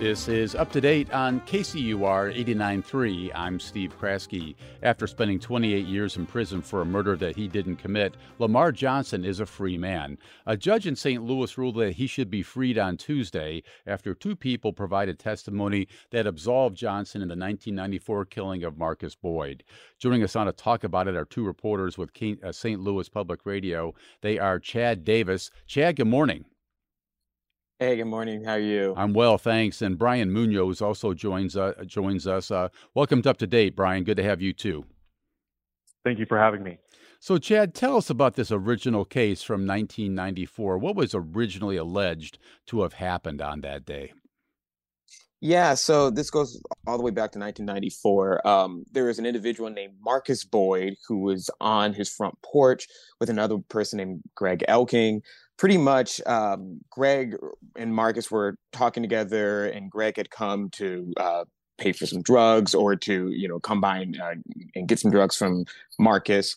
This is up to date on KCUR 89.3. I'm Steve Kraske. After spending 28 years in prison for a murder that he didn't commit, Lamar Johnson is a free man. A judge in St. Louis ruled that he should be freed on Tuesday after two people provided testimony that absolved Johnson in the 1994 killing of Marcus Boyd. Joining us on to talk about it are two reporters with St. Uh, Louis Public Radio. They are Chad Davis. Chad, good morning. Hey, good morning. How are you? I'm well, thanks. And Brian Munoz also joins uh, joins us. Uh, welcome to Up to Date, Brian. Good to have you too. Thank you for having me. So, Chad, tell us about this original case from 1994. What was originally alleged to have happened on that day? Yeah, so this goes all the way back to 1994. Um, there was an individual named Marcus Boyd who was on his front porch with another person named Greg Elking pretty much um, Greg and Marcus were talking together, and Greg had come to uh, pay for some drugs or to you know come by and, uh, and get some drugs from Marcus.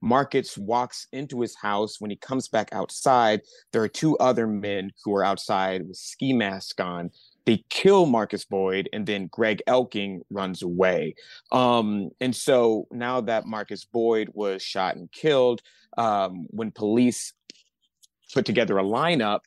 Marcus walks into his house. When he comes back outside, there are two other men who are outside with ski masks on. They kill Marcus Boyd, and then Greg Elking runs away. Um, and so now that Marcus Boyd was shot and killed, um, when police put together a lineup,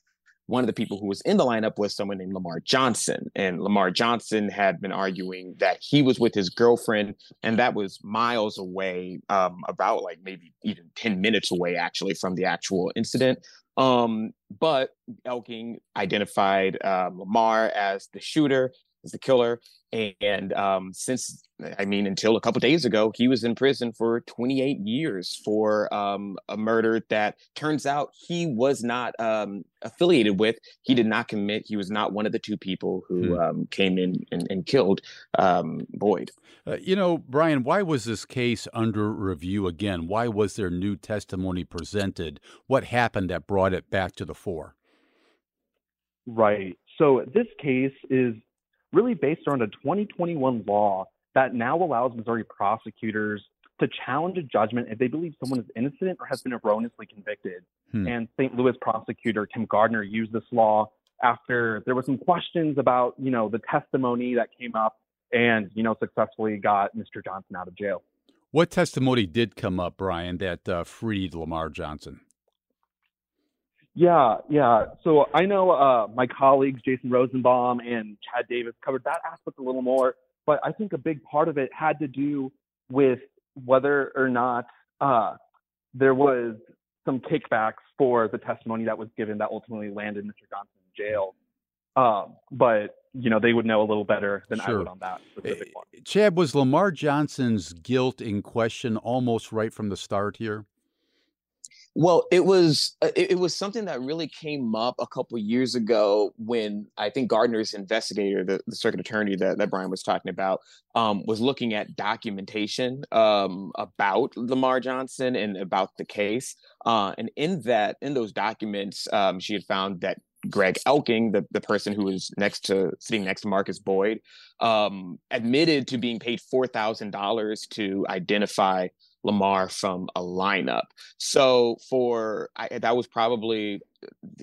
one of the people who was in the lineup was someone named Lamar Johnson. And Lamar Johnson had been arguing that he was with his girlfriend, and that was miles away, um, about like maybe even 10 minutes away, actually, from the actual incident. Um, but Elking identified um, Lamar as the shooter, as the killer. And um, since I mean, until a couple days ago, he was in prison for 28 years for um, a murder that turns out he was not um, affiliated with. He did not commit. He was not one of the two people who hmm. um, came in and, and killed um, Boyd. Uh, you know, Brian, why was this case under review again? Why was there new testimony presented? What happened that brought it back to the fore? Right. So this case is really based on a 2021 law that now allows Missouri prosecutors to challenge a judgment if they believe someone is innocent or has been erroneously convicted. Hmm. And St. Louis prosecutor Kim Gardner used this law after there were some questions about, you know, the testimony that came up and, you know, successfully got Mr. Johnson out of jail. What testimony did come up, Brian, that uh, freed Lamar Johnson? Yeah, yeah. So I know uh, my colleagues Jason Rosenbaum and Chad Davis covered that aspect a little more but I think a big part of it had to do with whether or not uh, there was some kickbacks for the testimony that was given that ultimately landed Mr. Johnson in jail. Um, but you know they would know a little better than sure. I would on that specific one. Eh, Chad, was Lamar Johnson's guilt in question almost right from the start here? Well, it was uh, it, it, was something that really came up a couple years ago when I think Gardner's investigator, the, the circuit attorney that, that Brian was talking about, um, was looking at documentation um, about Lamar Johnson and about the case. Uh, and in that, in those documents, um, she had found that Greg Elking, the, the person who was next to sitting next to Marcus Boyd, um, admitted to being paid four thousand dollars to identify Lamar from a lineup. So for I, that was probably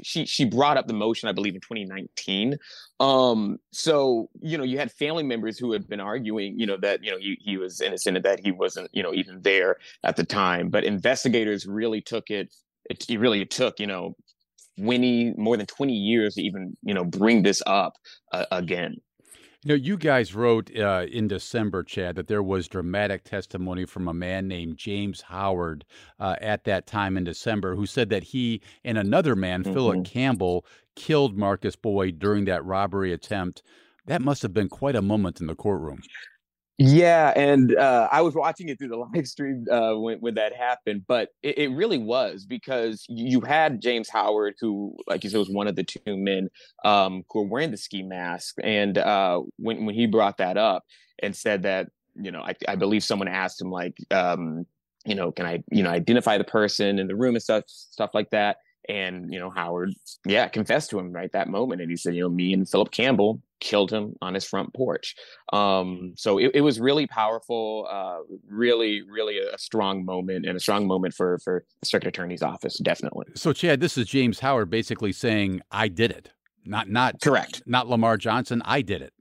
she she brought up the motion I believe in 2019. Um, so you know you had family members who had been arguing you know that you know he he was innocent and that he wasn't you know even there at the time, but investigators really took it. It, it really took you know 20 more than 20 years to even you know bring this up uh, again. You know, you guys wrote uh, in December, Chad, that there was dramatic testimony from a man named James Howard uh, at that time in December, who said that he and another man, mm-hmm. Philip Campbell, killed Marcus Boyd during that robbery attempt. That must have been quite a moment in the courtroom. Yeah, and uh, I was watching it through the live stream uh, when when that happened, but it, it, really was because you had James Howard, who, like you said, was one of the two men um, who were wearing the ski mask, and uh, when when he brought that up and said that, you know, I, I believe someone asked him like, um, you know, can I, you know, identify the person in the room and stuff, stuff like that, And you know, Howard, yeah, confessed to him right that moment, and he said, you know, me and Philip Campbell killed him on his front porch. Um, so it, it was really powerful, uh, really, really a strong moment, and a strong moment for for the circuit attorney's office, definitely. So, Chad, this is James Howard basically saying, "I did it." Not not correct. Not Lamar Johnson. I did it.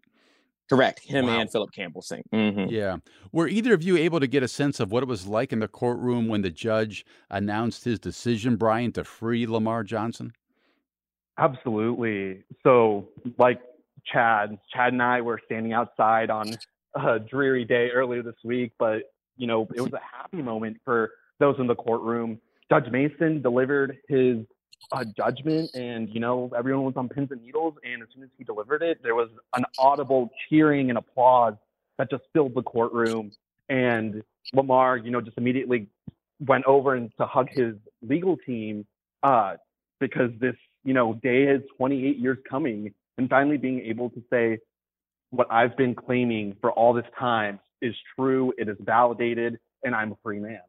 Correct. Him wow. and Philip Campbell sing. Mm-hmm. Yeah. Were either of you able to get a sense of what it was like in the courtroom when the judge announced his decision, Brian, to free Lamar Johnson? Absolutely. So, like Chad, Chad and I were standing outside on a dreary day earlier this week, but you know, it was a happy moment for those in the courtroom. Judge Mason delivered his a judgment and you know everyone was on pins and needles and as soon as he delivered it there was an audible cheering and applause that just filled the courtroom. And lamar you know just immediately went over and to hug his legal team uh, because this you know day is 28 years coming and finally being able to say what i've been claiming for all this time is true it is validated and i'm a free man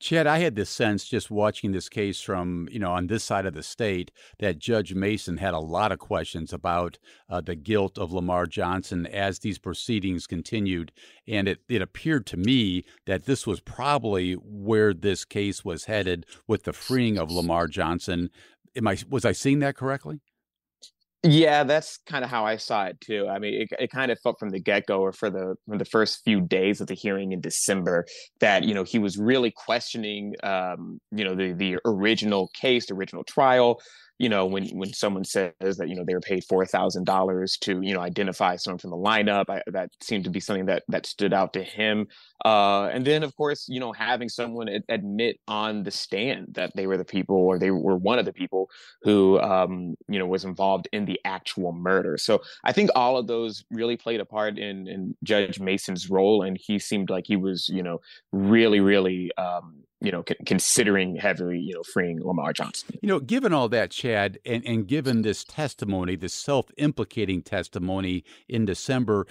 Chad, I had this sense just watching this case from, you know, on this side of the state that Judge Mason had a lot of questions about uh, the guilt of Lamar Johnson as these proceedings continued. And it, it appeared to me that this was probably where this case was headed with the freeing of Lamar Johnson. Am I, was I seeing that correctly? Yeah, that's kind of how I saw it too. I mean, it, it kind of felt from the get go, or for the from the first few days of the hearing in December, that you know he was really questioning, um, you know, the the original case, the original trial, you know, when when someone says that you know they were paid four thousand dollars to you know identify someone from the lineup, I, that seemed to be something that that stood out to him. Uh, and then of course, you know, having someone admit on the stand that they were the people or they were one of the people who um, you know was involved in the actual murder. So I think all of those really played a part in in Judge Mason's role, and he seemed like he was you know really really um, you know, c- considering heavily, you know, freeing Lamar Johnson. You know, given all that, Chad, and, and given this testimony, this self implicating testimony in December,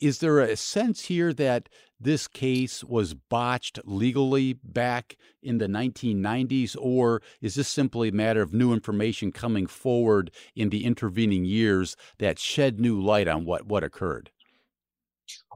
is there a sense here that this case was botched legally back in the 1990s, or is this simply a matter of new information coming forward in the intervening years that shed new light on what, what occurred?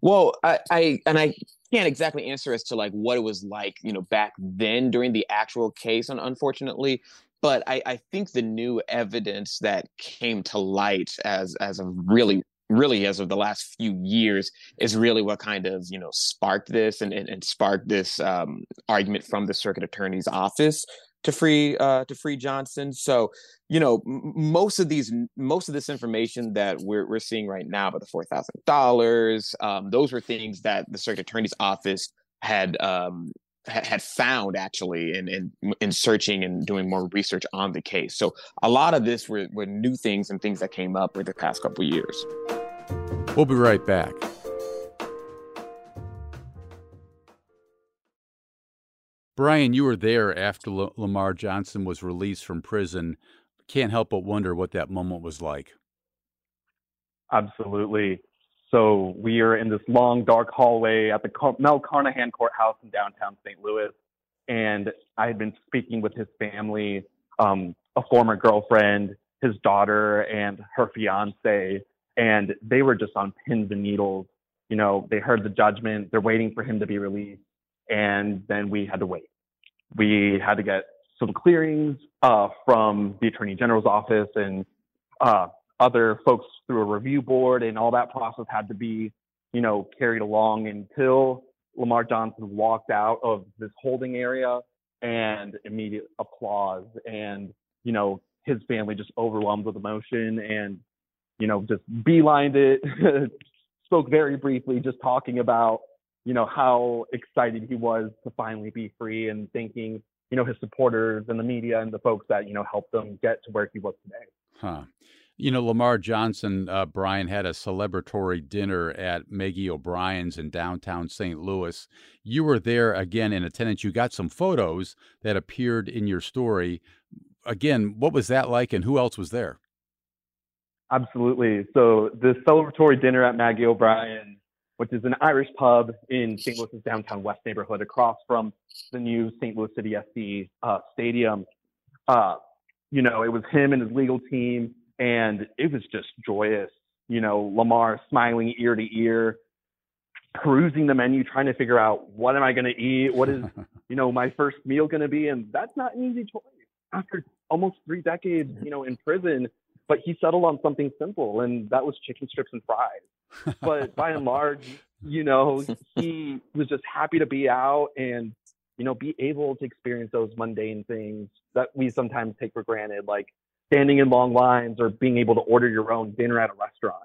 Well, I, I and I can't exactly answer as to like what it was like, you know, back then during the actual case, unfortunately. But I, I think the new evidence that came to light as as of really really as of the last few years is really what kind of you know sparked this and, and, and sparked this um, argument from the circuit attorney's office to free uh, to free Johnson. So, you know, m- most of these, most of this information that we're we're seeing right now about the four thousand um, dollars, those were things that the circuit attorney's office had um, had found actually in, in in searching and doing more research on the case. So a lot of this were, were new things and things that came up with the past couple years. We'll be right back. Brian, you were there after L- Lamar Johnson was released from prison. Can't help but wonder what that moment was like. Absolutely. So we are in this long, dark hallway at the Car- Mel Carnahan Courthouse in downtown St. Louis, and I had been speaking with his family, um, a former girlfriend, his daughter, and her fiance, and they were just on pins and needles. You know, they heard the judgment, they're waiting for him to be released and then we had to wait. We had to get some clearings uh, from the Attorney General's office and uh, other folks through a review board, and all that process had to be, you know, carried along until Lamar Johnson walked out of this holding area and immediate applause and you know his family just overwhelmed with emotion and you know just beelined it spoke very briefly just talking about you know, how excited he was to finally be free and thanking, you know, his supporters and the media and the folks that, you know, helped him get to where he was today. Huh. You know, Lamar Johnson, uh, Brian had a celebratory dinner at Maggie O'Brien's in downtown St. Louis. You were there again in attendance. You got some photos that appeared in your story. Again, what was that like and who else was there? Absolutely. So, the celebratory dinner at Maggie O'Brien which is an Irish pub in St. Louis's downtown west neighborhood across from the new St. Louis City SC uh, stadium. Uh, you know, it was him and his legal team, and it was just joyous. You know, Lamar smiling ear to ear, perusing the menu, trying to figure out what am I going to eat, what is, you know, my first meal going to be, and that's not an easy choice after almost three decades, you know, in prison. But he settled on something simple, and that was chicken strips and fries. But by and large, you know, he was just happy to be out and you know, be able to experience those mundane things that we sometimes take for granted, like standing in long lines or being able to order your own dinner at a restaurant.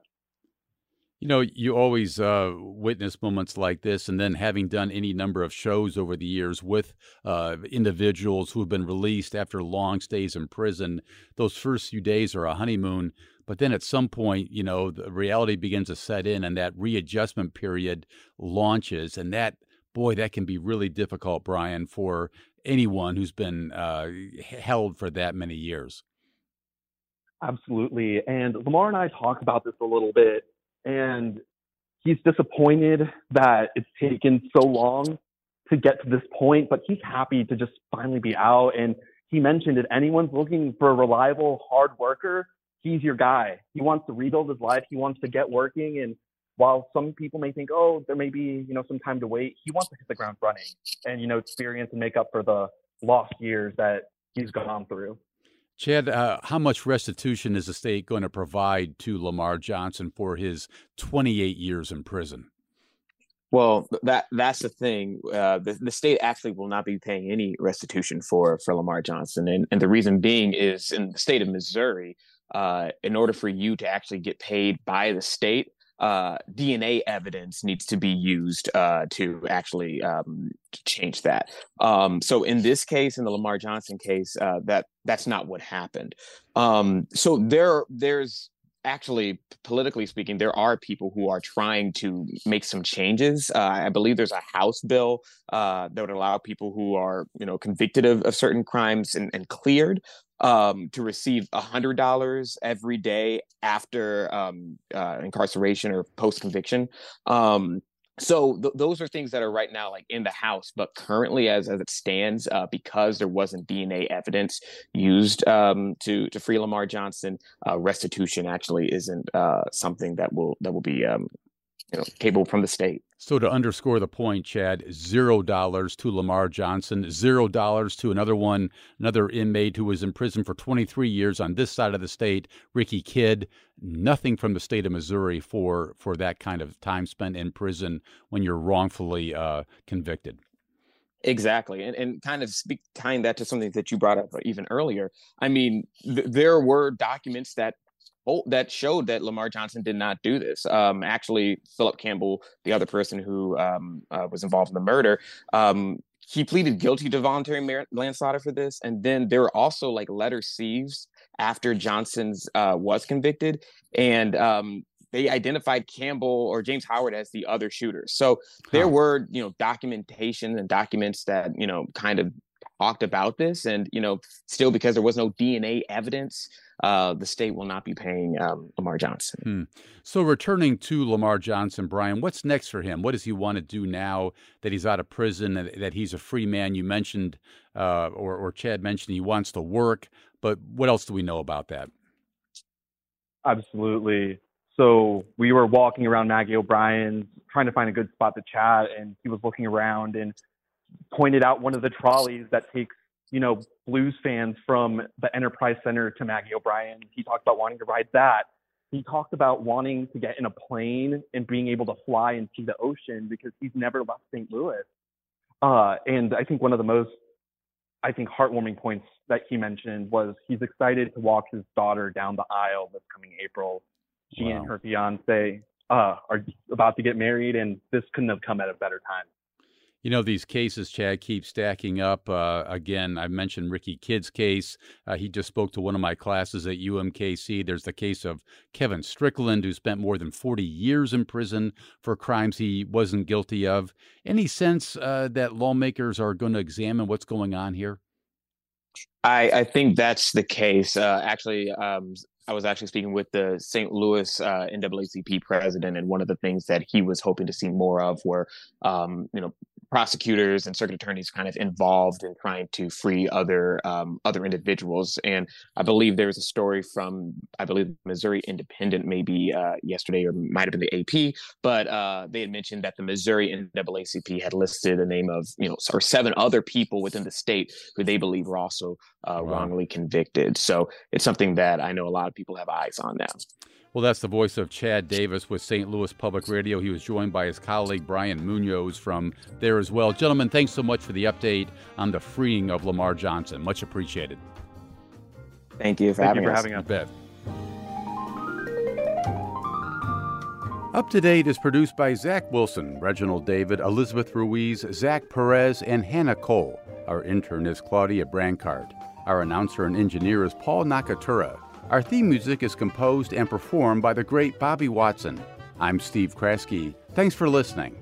You know, you always uh, witness moments like this, and then having done any number of shows over the years with uh, individuals who have been released after long stays in prison, those first few days are a honeymoon. But then at some point, you know, the reality begins to set in, and that readjustment period launches, and that boy, that can be really difficult, Brian, for anyone who's been uh, held for that many years. Absolutely. And Lamar and I talked about this a little bit, and he's disappointed that it's taken so long to get to this point, but he's happy to just finally be out. And he mentioned if anyone's looking for a reliable, hard worker, he's your guy. He wants to rebuild his life. He wants to get working. And while some people may think, oh, there may be, you know, some time to wait, he wants to hit the ground running and, you know, experience and make up for the lost years that he's gone through. Chad, uh, how much restitution is the state going to provide to Lamar Johnson for his 28 years in prison? Well, that that's the thing. Uh, the, the state actually will not be paying any restitution for for Lamar Johnson, and and the reason being is in the state of Missouri, uh, in order for you to actually get paid by the state, uh, DNA evidence needs to be used uh, to actually um, change that. Um, so in this case, in the Lamar Johnson case, uh, that that's not what happened. Um, so there, there's actually politically speaking there are people who are trying to make some changes uh, i believe there's a house bill uh, that would allow people who are you know convicted of, of certain crimes and, and cleared um, to receive $100 every day after um, uh, incarceration or post conviction. Um, so th- those are things that are right now like in the house but currently as, as it stands uh, because there wasn't dna evidence used um, to to free lamar johnson uh, restitution actually isn't uh, something that will that will be um, you know capable from the state so to underscore the point, Chad, zero dollars to Lamar Johnson, zero dollars to another one, another inmate who was in prison for 23 years on this side of the state, Ricky Kidd. Nothing from the state of Missouri for for that kind of time spent in prison when you're wrongfully uh, convicted. Exactly, and and kind of speak tying that to something that you brought up even earlier. I mean, th- there were documents that that showed that Lamar Johnson did not do this. Um, actually, Philip Campbell, the other person who um, uh, was involved in the murder, um, he pleaded guilty to voluntary manslaughter for this. And then there were also like letter sieves after Johnson's uh, was convicted, and um, they identified Campbell or James Howard as the other shooter. So there were you know documentation and documents that you know kind of talked about this, and you know still because there was no DNA evidence uh, the state will not be paying um, Lamar Johnson. Hmm. So, returning to Lamar Johnson, Brian, what's next for him? What does he want to do now that he's out of prison and that he's a free man? You mentioned, uh, or, or Chad mentioned, he wants to work, but what else do we know about that? Absolutely. So, we were walking around Maggie O'Brien's trying to find a good spot to chat, and he was looking around and pointed out one of the trolleys that takes you know, blues fans from the Enterprise Center to Maggie O'Brien. He talked about wanting to ride that. He talked about wanting to get in a plane and being able to fly and see the ocean because he's never left St. Louis. Uh, and I think one of the most, I think, heartwarming points that he mentioned was he's excited to walk his daughter down the aisle this coming April. She wow. and her fiance uh, are about to get married, and this couldn't have come at a better time. You know, these cases, Chad, keep stacking up. Uh, again, I mentioned Ricky Kidd's case. Uh, he just spoke to one of my classes at UMKC. There's the case of Kevin Strickland, who spent more than 40 years in prison for crimes he wasn't guilty of. Any sense uh, that lawmakers are going to examine what's going on here? I, I think that's the case. Uh, actually, um, I was actually speaking with the St. Louis uh, NAACP president, and one of the things that he was hoping to see more of were, um, you know, prosecutors and circuit attorneys kind of involved in trying to free other um, other individuals. And I believe there was a story from I believe Missouri Independent maybe uh, yesterday or might have been the AP, but uh, they had mentioned that the Missouri NAACP had listed the name of you know or seven other people within the state who they believe were also uh, wow. wrongly convicted. So it's something that I know a lot of people have eyes on now. Well, that's the voice of Chad Davis with St. Louis Public Radio. He was joined by his colleague Brian Munoz from there as well. Gentlemen, thanks so much for the update on the freeing of Lamar Johnson. Much appreciated. Thank you for, Thank having, you for us. having us. bet. Up to Date is produced by Zach Wilson, Reginald David, Elizabeth Ruiz, Zach Perez, and Hannah Cole. Our intern is Claudia Brancart. Our announcer and engineer is Paul Nakatura. Our theme music is composed and performed by the great Bobby Watson. I'm Steve Kraske. Thanks for listening.